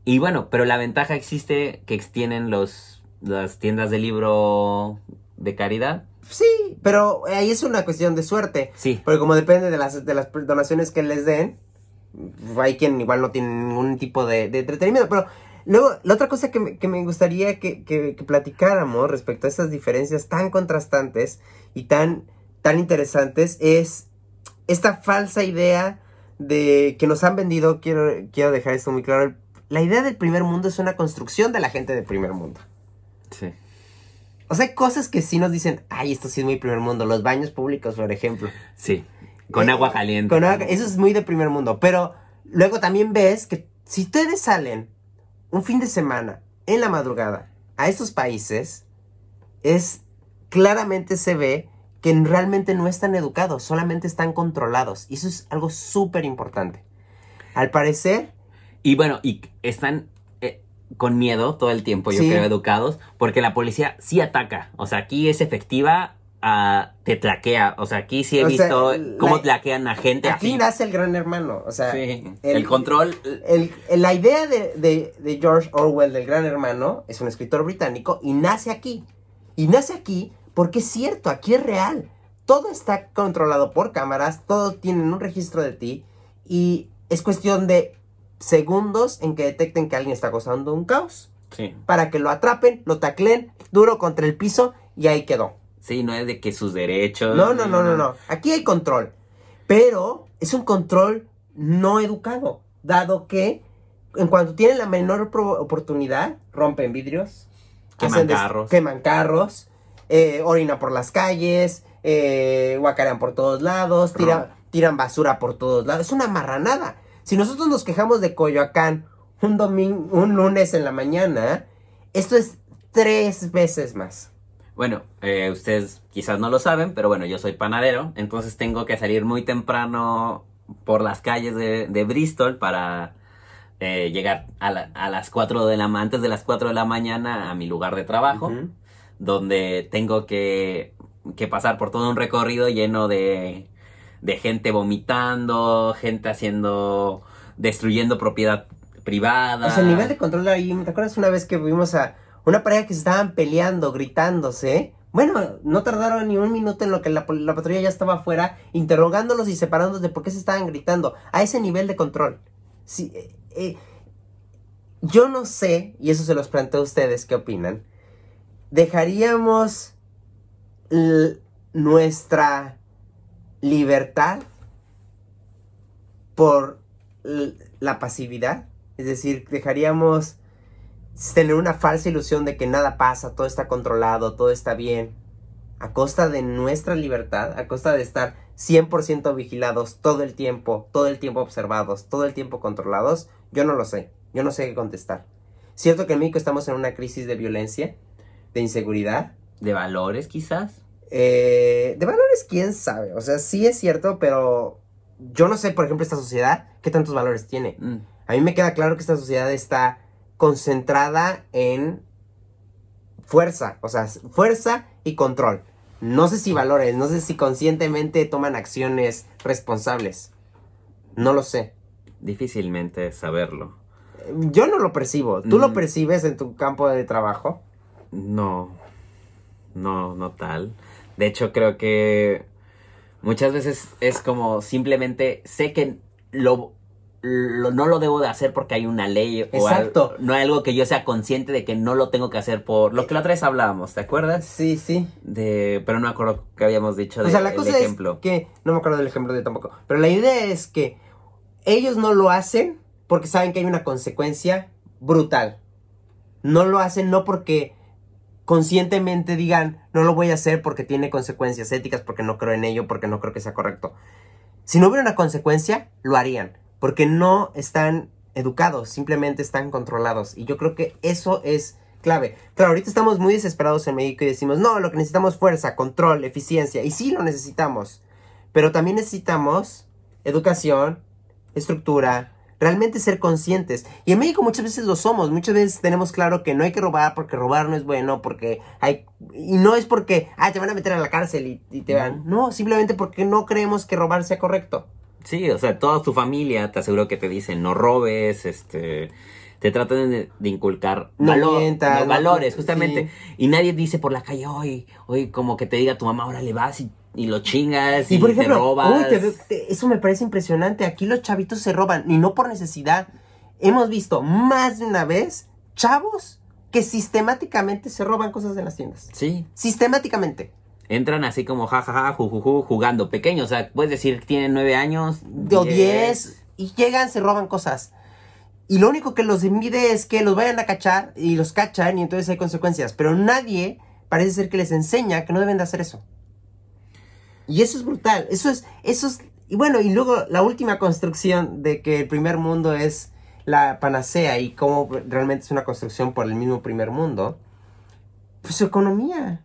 Y bueno, pero la ventaja existe que tienen los, las tiendas de libro de caridad. Sí, pero ahí es una cuestión de suerte. Sí. Porque como depende de las, de las donaciones que les den, hay quien igual no tiene ningún tipo de, de entretenimiento. Pero luego, la otra cosa que me, que me gustaría que, que- que platicáramos respecto a estas diferencias tan contrastantes y tan, tan interesantes es esta falsa idea de que nos han vendido, quiero, quiero dejar esto muy claro, la idea del primer mundo es una construcción de la gente del primer mundo. Sí. O sea, hay cosas que sí nos dicen, ay, esto sí es muy primer mundo, los baños públicos, por ejemplo. Sí. Con Eh, agua caliente. Con agua- eso es muy de primer mundo. Pero luego también ves que si ustedes salen un fin de semana en la madrugada a estos países, es claramente se ve que realmente no están educados, solamente están controlados. Y eso es algo súper importante. Al parecer, Y bueno, y están con miedo todo el tiempo, yo Sí. creo, educados, porque la policía sí ataca. O sea, aquí es efectiva ah, te tlaquea. O sea, aquí sí he O sea, visto la- cómo tlaquean a gente Aquí así. nace el gran hermano. O sea, Sí, el, control. el- el- la idea de, de- de George Orwell del Gran Hermano es un escritor británico y nace aquí. Y nace aquí porque es cierto, aquí es real. Todo está controlado por cámaras, todo tienen un registro de ti y es cuestión de segundos en que detecten que alguien está causando un caos Sí. para que lo atrapen, lo tacleen duro contra el piso y ahí quedó. Sí, no es de que sus derechos. No, no, no, no, no. Aquí hay control. Pero es un control no educado. Dado que en cuanto tienen la menor oportunidad, rompen vidrios. Queman carros. Queman carros. eh, orinan por las calles. Eh, guacarean por todos lados. tira- tiran basura por todos lados. Es una marranada. Si nosotros nos quejamos de Coyoacán un domingo, un lunes en la mañana, esto es tres veces más. Bueno, eh, ustedes quizás no lo saben, pero bueno, yo soy panadero, entonces tengo que salir muy temprano por las calles de, de Bristol para eh, llegar a, la- a las 4 de la antes de las 4 de la mañana a mi lugar de trabajo, donde tengo que, que pasar por todo un recorrido lleno de, de gente vomitando, gente haciendo, destruyendo propiedad privada. O sea, el nivel de control ahí, ¿te acuerdas una vez que vimos a una pareja que se estaban peleando, gritándose? Bueno, no tardaron ni un minuto en lo que la, patrulla ya estaba afuera, interrogándolos y separándolos de por qué se estaban gritando. A ese nivel de control. Sí, eh, eh, yo no sé, y eso se los planteo a ustedes, ¿qué opinan? ¿Dejaríamos nuestra libertad por la pasividad? Es decir, dejaríamos tener una falsa ilusión de que nada pasa, todo está controlado, todo está bien, a costa de nuestra libertad, a costa de estar 100% vigilados todo el tiempo, todo el tiempo observados, todo el tiempo controlados, yo no lo sé, yo no sé qué contestar. Cierto que en México estamos en una crisis de violencia, de inseguridad, De valores, quizás. Eh, de valores, quién sabe. O sea, sí es cierto, pero yo no sé, por ejemplo, esta sociedad, qué tantos valores tiene. Mm. A mí me queda claro que esta sociedad está concentrada en fuerza, o sea, fuerza y control. No sé si valores, no sé si conscientemente toman acciones responsables. No lo sé. Difícilmente saberlo. Yo no lo percibo. ¿Tú lo Mm. percibes en tu campo de trabajo? No, no, no tal. De hecho, creo que muchas veces es como simplemente sé que lo, lo- no lo debo de hacer porque hay una ley o Exacto. al- no hay algo que yo sea consciente de que no lo tengo que hacer por lo que la otra vez hablábamos, ¿te acuerdas? Sí, sí. De, pero no me acuerdo que habíamos dicho de, O sea, la el cosa ejemplo. es que, no me acuerdo del ejemplo de tampoco, pero la idea es que ellos no lo hacen porque saben que hay una consecuencia brutal. No lo hacen no porque conscientemente digan, no lo voy a hacer porque tiene consecuencias éticas, porque no creo en ello, porque no creo que sea correcto. Si no hubiera una consecuencia, lo harían, porque no están educados, simplemente están controlados. Y yo creo que eso es clave. Claro, ahorita estamos muy desesperados en México y decimos, no, lo que necesitamos es fuerza, control, eficiencia. Y sí lo necesitamos. Pero también necesitamos educación, estructura, realmente ser conscientes. Y en México muchas veces lo somos, muchas veces tenemos claro que no hay que robar porque robar no es bueno, porque hay... Y no es porque, ah, te van a meter a la cárcel y, y te van... No, simplemente porque no creemos que robar sea correcto. Sí, o sea, toda tu familia te aseguro que te dicen no robes, este, te tratan de, de inculcar No mientas, valores, sí. justamente. Y nadie dice por la calle, hoy, hoy como que te diga tu mamá, ahora le vas y, y lo chingas y, Y por te robas. uy, te veo- te- eso me parece impresionante. Aquí los chavitos se roban y no por necesidad. Hemos visto más de una vez chavos que sistemáticamente se roban cosas en las tiendas. Sí, Sistemáticamente. entran así como jajaja, jujuju, jugando pequeños, o sea, puedes decir que tienen nueve años. O 10 y llegan, se roban cosas. Y lo único que los impide es que los vayan a cachar y los cachan y entonces hay consecuencias. Pero nadie parece ser que les enseña que no deben de hacer eso. Y eso es brutal. Eso es, eso es, y bueno, y luego la última construcción de que el primer mundo es la panacea y cómo realmente es una construcción por el mismo primer mundo. Pues su economía.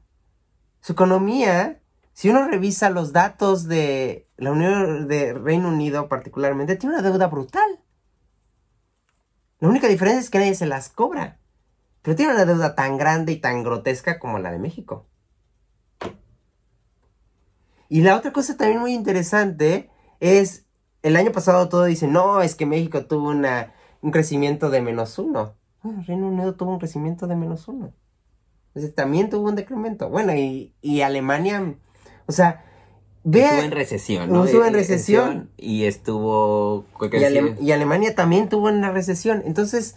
Su economía, si uno revisa los datos de la Unión de Reino Unido particularmente, tiene una deuda brutal. La única diferencia es que nadie se las cobra. Pero tiene una deuda tan grande y tan grotesca como la de México. Y la otra cosa también muy interesante es, el año pasado todo dice, no, es que México tuvo una, un crecimiento de menos uno. Bueno, Reino Unido tuvo un crecimiento de menos uno. Entonces, también tuvo un decremento. Bueno, y, y Alemania, o sea, Ve, estuvo en recesión, ¿no? Estuvo en recesión. Y estuvo... Y, Ale y, Alemania también tuvo una recesión. Entonces,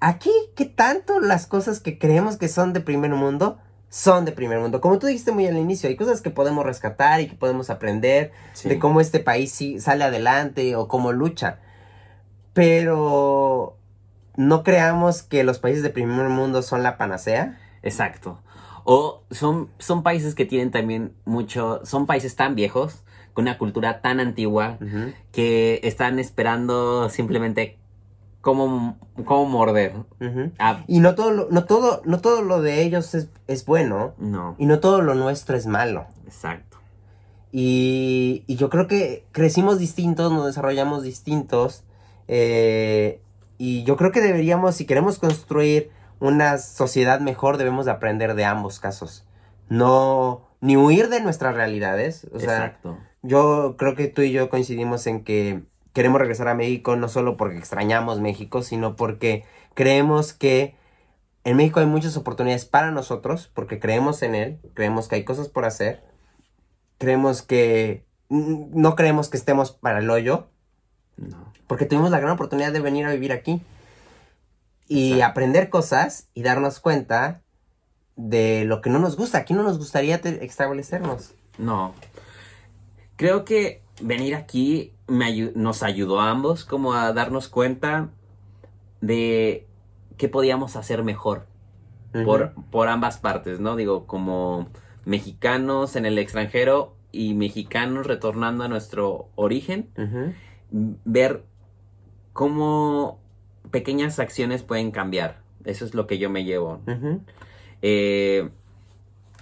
aquí, ¿qué tanto las cosas que creemos que son de primer mundo son de primer mundo? Como tú dijiste muy al inicio, hay cosas que podemos rescatar y que podemos aprender sí. de cómo este país sí sale adelante o cómo lucha. Pero no creamos que los países de primer mundo son la panacea. Exacto. O son, son países que tienen también mucho, son países tan viejos, con una cultura tan antigua, uh -huh. que están esperando simplemente cómo, cómo morder. Uh -huh. ah, y no todo, lo, no, todo, no todo lo de ellos es, es, bueno. No. Y no todo lo nuestro es malo. Exacto. Y, y yo creo que crecimos distintos, nos desarrollamos distintos. Eh, y yo creo que deberíamos, si queremos construir una sociedad mejor, debemos de aprender de ambos casos. No, ni huir de nuestras realidades. O sea, Exacto. yo creo que tú y yo coincidimos en que queremos regresar a México no solo porque extrañamos México, sino porque creemos que en México hay muchas oportunidades para nosotros, porque creemos en él, creemos que hay cosas por hacer, creemos que no creemos que estemos para el hoyo, no. porque tuvimos la gran oportunidad de venir a vivir aquí y Exacto. aprender cosas y darnos cuenta de lo que no nos gusta. Aquí no nos gustaría establecernos. No. Creo que venir aquí me, nos ayudó a ambos como a darnos cuenta de qué podíamos hacer mejor uh -huh. por, por ambas partes, ¿no? Digo, como mexicanos en el extranjero y mexicanos retornando a nuestro origen, uh -huh. ver cómo pequeñas acciones pueden cambiar. Eso es lo que yo me llevo. Uh -huh. eh,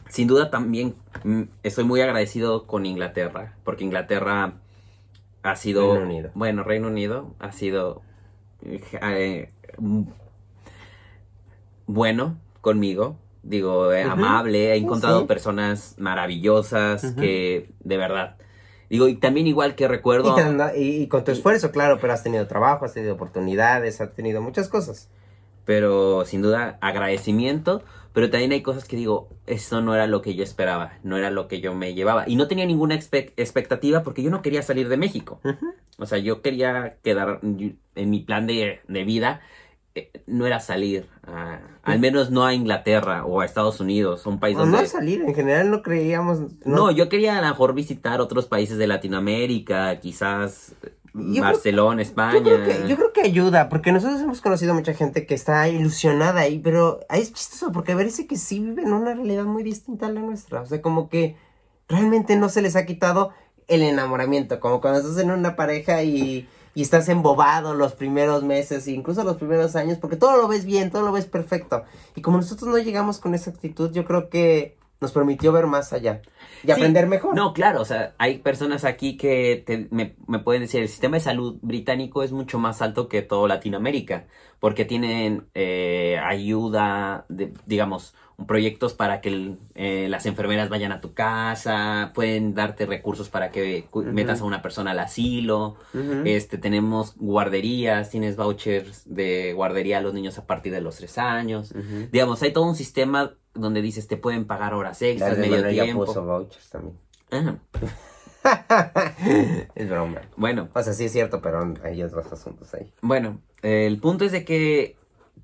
sin duda también mm, estoy muy agradecido con Inglaterra, porque Inglaterra ha sido... Reino Unido. Bueno, Reino Unido ha sido eh, bueno conmigo. Digo, eh, uh -huh. amable, he encontrado sí. personas maravillosas uh -huh. que de verdad Digo, y también igual que recuerdo... Y, y, y con tu esfuerzo, claro, pero has tenido trabajo, has tenido oportunidades, has tenido muchas cosas. Pero sin duda, agradecimiento, pero también hay cosas que digo, eso no era lo que yo esperaba, no era lo que yo me llevaba. Y no tenía ninguna expectativa porque yo no quería salir de México. Uh -huh. O sea, yo quería quedar en mi plan de, de vida eh, no era salir, a, al menos no a Inglaterra o a Estados Unidos, un país donde... No salir, en general no creíamos... No, no yo quería a lo mejor visitar otros países de Latinoamérica, quizás Barcelona, creo, España. Yo creo, que, yo creo, que, ayuda, porque nosotros hemos conocido mucha gente que está ilusionada ahí, pero es chistoso, porque parece que sí viven una realidad muy distinta a la nuestra. O sea, como que realmente no se les ha quitado el enamoramiento, como cuando estás en una pareja y y estás embobado los primeros meses, incluso los primeros años, porque todo lo ves bien, todo lo ves perfecto. Y como nosotros no llegamos con esa actitud, yo creo que nos permitió ver más allá y sí, aprender mejor. No, claro, o sea, hay personas aquí que te, me, me, pueden decir, el sistema de salud británico es mucho más alto que todo Latinoamérica, porque tienen eh, ayuda, de, digamos, proyectos para que eh, las enfermeras vayan a tu casa, pueden darte recursos para que uh -huh. metas a una persona al asilo, uh -huh. este, tenemos guarderías, tienes vouchers de guardería a los niños a partir de los tres años, uh -huh. digamos, hay todo un sistema donde dices te pueden pagar horas extras, medio tiempo. Ya puso vouchers también. Ajá. es broma. Bueno. O sea, sí es cierto, pero hay otros asuntos ahí. Bueno, eh, el punto es de que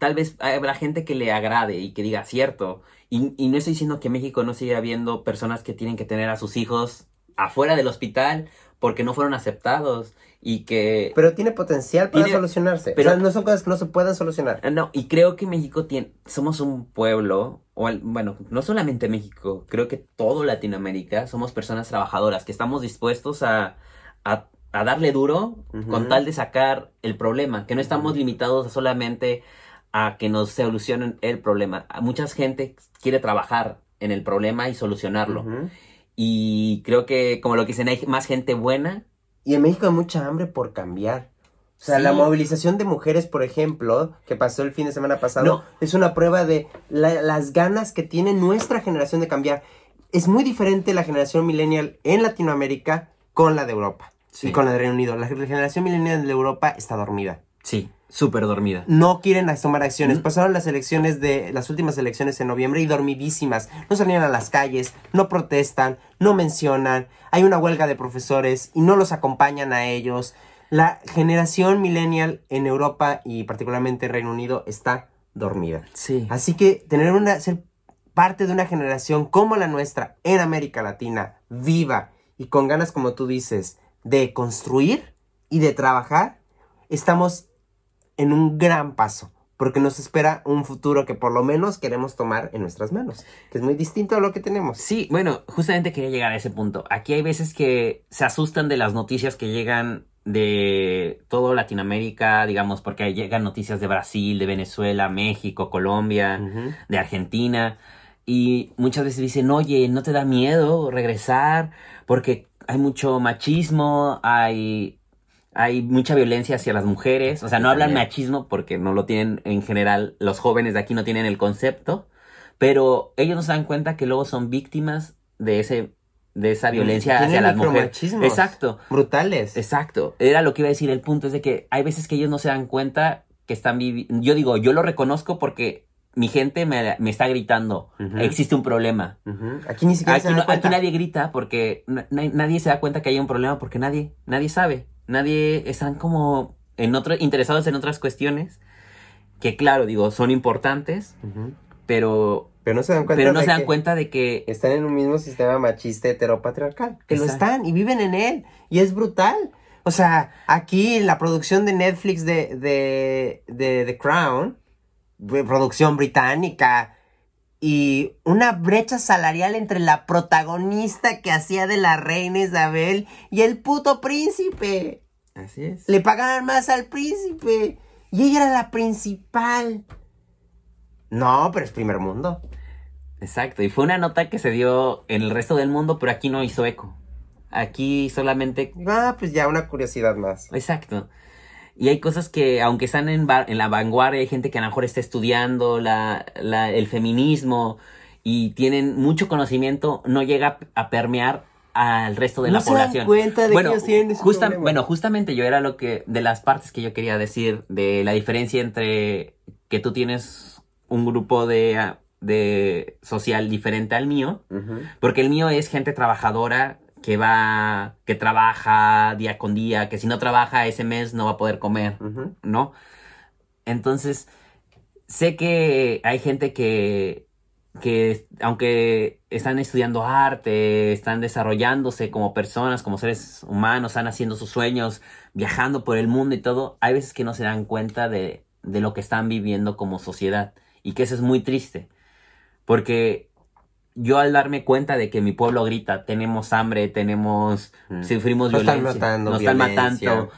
tal vez habrá gente que le agrade y que diga cierto. Y, y, no estoy diciendo que México no siga habiendo personas que tienen que tener a sus hijos afuera del hospital porque no fueron aceptados y que... Pero tiene potencial para tiene, solucionarse. Pero o sea, no son cosas que no se puedan solucionar. No, y creo que México tiene... Somos un pueblo, o bueno, no solamente México, creo que todo Latinoamérica somos personas trabajadoras que estamos dispuestos a, a, a darle duro uh -huh. con tal de sacar el problema, que no estamos uh -huh. limitados a solamente a que nos solucionen el problema. Mucha gente quiere trabajar en el problema y solucionarlo. Uh -huh. Y creo que, como lo que dicen, hay más gente buena. Y en México hay mucha hambre por cambiar. O sea, sí. la movilización de mujeres, por ejemplo, que pasó el fin de semana pasado, no. es una prueba de la, las ganas que tiene nuestra generación de cambiar. es muy diferente la generación millennial en Latinoamérica con la de Europa Sí. y con la de Reino Unido. La generación millennial de Europa está dormida. Sí, súper dormida. No quieren tomar acciones. Mm. Pasaron las elecciones de las últimas elecciones en noviembre y dormidísimas. No salían a las calles, no protestan, no mencionan. Hay una huelga de profesores y no los acompañan a ellos. La generación millennial en Europa y particularmente en Reino Unido está dormida. Sí. Así que tener una ser parte de una generación como la nuestra en América Latina, viva y con ganas como tú dices de construir y de trabajar, estamos en un gran paso, porque nos espera un futuro que por lo menos queremos tomar en nuestras manos, que es muy distinto a lo que tenemos. Sí, bueno, justamente quería llegar a ese punto. Aquí hay veces que se asustan de las noticias que llegan de todo Latinoamérica, digamos, porque llegan noticias de Brasil, de Venezuela, México, Colombia, de Argentina, y muchas veces dicen, oye, ¿no te da miedo regresar? Porque hay mucho machismo, hay, hay mucha violencia hacia las mujeres, o sea, no hablan machismo porque no lo tienen en general, los jóvenes de aquí no tienen el concepto, pero ellos no se dan cuenta que luego son víctimas de ese de esa violencia Tienen hacia las mujeres. Exacto, Brutales. exacto. Era lo que iba a decir. El punto es de que hay veces que ellos no se dan cuenta que están viviendo. Yo digo, yo lo reconozco porque mi gente me, me está gritando. Existe un problema. Aquí ni siquiera Aquí, se dan no- aquí nadie grita porque na- na- nadie se da cuenta que hay un problema porque nadie, nadie sabe. Nadie están como en otro, interesados en otras cuestiones que claro, digo, son importantes, pero, Pero no se dan cuenta. pero no de se dan que- cuenta de que están en un mismo sistema machista heteropatriarcal. Que lo están y viven en él. Y es brutal. O sea, aquí la producción de Netflix de, de, de The Crown, producción británica, y una brecha salarial entre la protagonista que hacía de la reina Isabel y el puto príncipe. Así es. Le pagaban más al príncipe. Y ella era la principal. No, pero es primer mundo. Exacto, y fue una nota que se dio en el resto del mundo, pero aquí no hizo eco. Aquí solamente... Ah, pues ya una curiosidad más. Exacto. Y hay cosas que, aunque están en, en la vanguardia, hay gente que a lo mejor está estudiando la, la- el feminismo y tienen mucho conocimiento, no llega a permear al resto de No la se dan población. cuenta de que bueno, ellos tienen justa- problema. bueno, justamente yo era lo que, de las partes que yo quería decir, de la diferencia entre que tú tienes un grupo de, de social diferente al mío, porque el mío es gente trabajadora que va, que trabaja día con día, que si no trabaja ese mes no va a poder comer. ¿no? Entonces, sé que hay gente que, que aunque están estudiando arte, están desarrollándose como personas, como seres humanos, están haciendo sus sueños, viajando por el mundo y todo, hay veces que no se dan cuenta de, de lo que están viviendo como sociedad y que eso es muy triste, porque yo al darme cuenta de que mi pueblo grita, tenemos hambre, tenemos, Mm. sufrimos Nos están violencia, matando, nos están matando,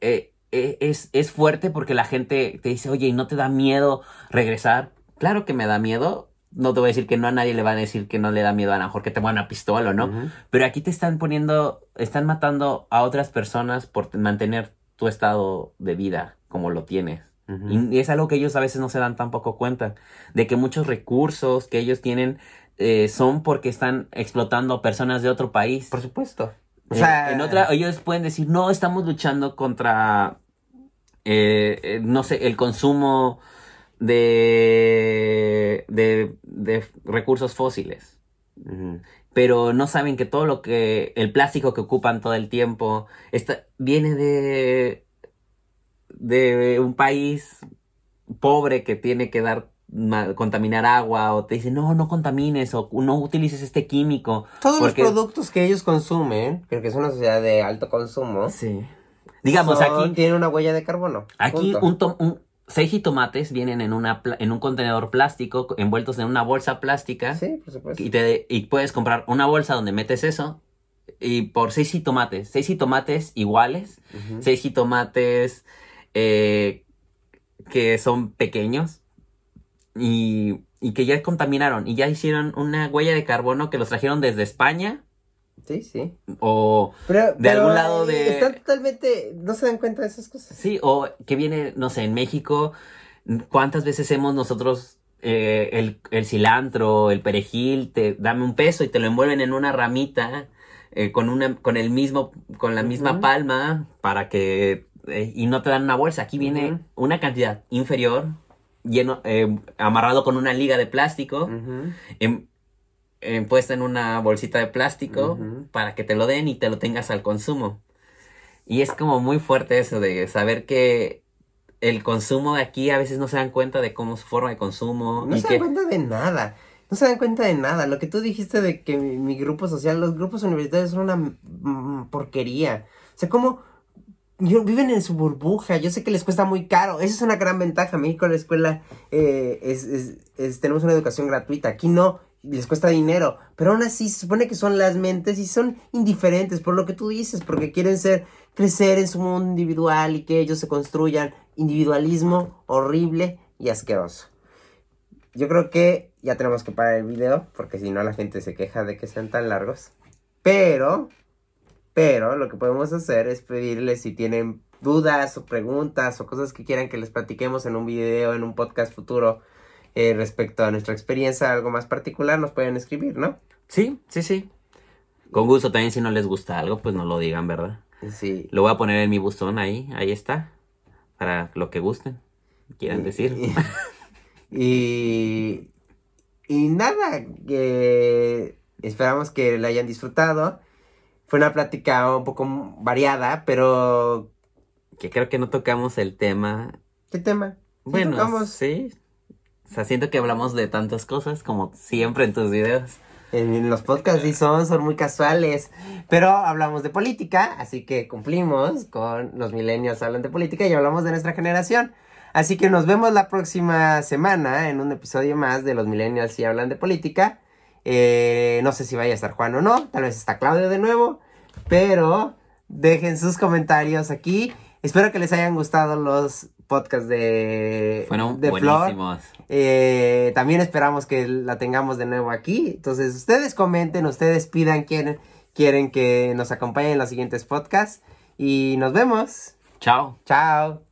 eh, eh, es, es fuerte porque la gente te dice, oye, ¿y no te da miedo regresar? Claro que me da miedo. No te voy a decir que no a nadie le va a decir que no le da miedo a lo mejor que te pongan una pistola, ¿no? Pero aquí te están poniendo, están matando a otras personas por mantener tu estado de vida como lo tienes. Y es algo que ellos a veces no se dan tampoco cuenta, de que muchos recursos que ellos tienen eh, son porque están explotando a personas de otro país. Por supuesto. O Eh, sea, en otra, ellos pueden decir, no, estamos luchando contra, eh, eh, no sé, el consumo de, de, de recursos fósiles. Pero no saben que todo lo que, el plástico que ocupan todo el tiempo, está, viene de, de un país pobre que tiene que dar, contaminar agua, o te dicen, no, no contamines, o no utilices este químico. Todos porque- los productos que ellos consumen, porque es una sociedad de alto consumo, Sí. Digamos, son- aquí, tienen una huella de carbono. Aquí Punto. un, un- seis jitomates vienen en, una, en un contenedor plástico, envueltos en una bolsa plástica, Sí, por supuesto. y, te, y puedes comprar una bolsa donde metes eso, y por seis jitomates, seis jitomates iguales, Ujú. seis jitomates eh, que son pequeños, y, y que ya contaminaron, y ya hicieron una huella de carbono que los trajeron desde España, Sí, sí. o Pero, De pero, algún lado de- Están totalmente... No se dan cuenta de esas cosas. Sí, o que viene, no sé, en México, ¿cuántas veces hemos nosotros eh, el, el cilantro, el perejil, te dame un peso y te lo envuelven en una ramita eh, con una, con el mismo, con la misma palma para que eh, y no te dan una bolsa. Aquí viene una cantidad inferior, lleno, eh, amarrado con una liga de plástico, Ujú. em- em, puesta en una bolsita de plástico para que te lo den y te lo tengas al consumo. Y es como muy fuerte eso de saber que el consumo de aquí a veces no se dan cuenta de cómo su forma de consumo. No y se que... dan cuenta de nada. No se dan cuenta de nada. Lo que tú dijiste de que mi, mi grupo social, los grupos universitarios son una porquería. O sea, como viven en su burbuja. Yo sé que les cuesta muy caro. Esa es una gran ventaja. En México la escuela eh, es- es- tenemos una educación gratuita. Aquí no. Les cuesta dinero. Pero aún así se supone que son las mentes y son indiferentes por lo que tú dices. Porque quieren ser, crecer en su mundo individual y que ellos se construyan individualismo horrible y asqueroso. Yo creo que ya tenemos que parar el video porque si no la gente se queja de que sean tan largos. Pero, pero lo que podemos hacer es pedirles si tienen dudas o preguntas o cosas que quieran que les platiquemos en un video, en un podcast futuro eh, respecto a nuestra experiencia, algo más particular, nos pueden escribir, ¿no? Sí, sí, sí. Con gusto también si no les gusta algo, pues no lo digan, ¿verdad? Sí. Lo voy a poner en mi buzón ahí, ahí está. Para lo que gusten, quieran decir. Y, y nada, que esperamos que la hayan disfrutado. Fue una plática un poco variada, pero Que creo que no tocamos el tema. ¿qué tema? Bueno, tocamos. sí. O sea, siento que hablamos de tantas cosas como siempre en tus videos. En, en los podcasts sí son, son muy casuales, pero hablamos de política, así que cumplimos con los millennials hablan de política y hablamos de nuestra generación. Así que nos vemos la próxima semana en un episodio más de los millennials si hablan de política. Eh, no sé si vaya a estar Juan o no, tal vez está Claudio de nuevo, pero dejen sus comentarios aquí. Espero que les hayan gustado los podcasts de, Fueron de Flor. buenísimos. Eh, también esperamos que la tengamos de nuevo aquí. Entonces, ustedes comenten, ustedes pidan quién quieren que nos acompañen en los siguientes podcasts. Y nos vemos. Chao. Chao.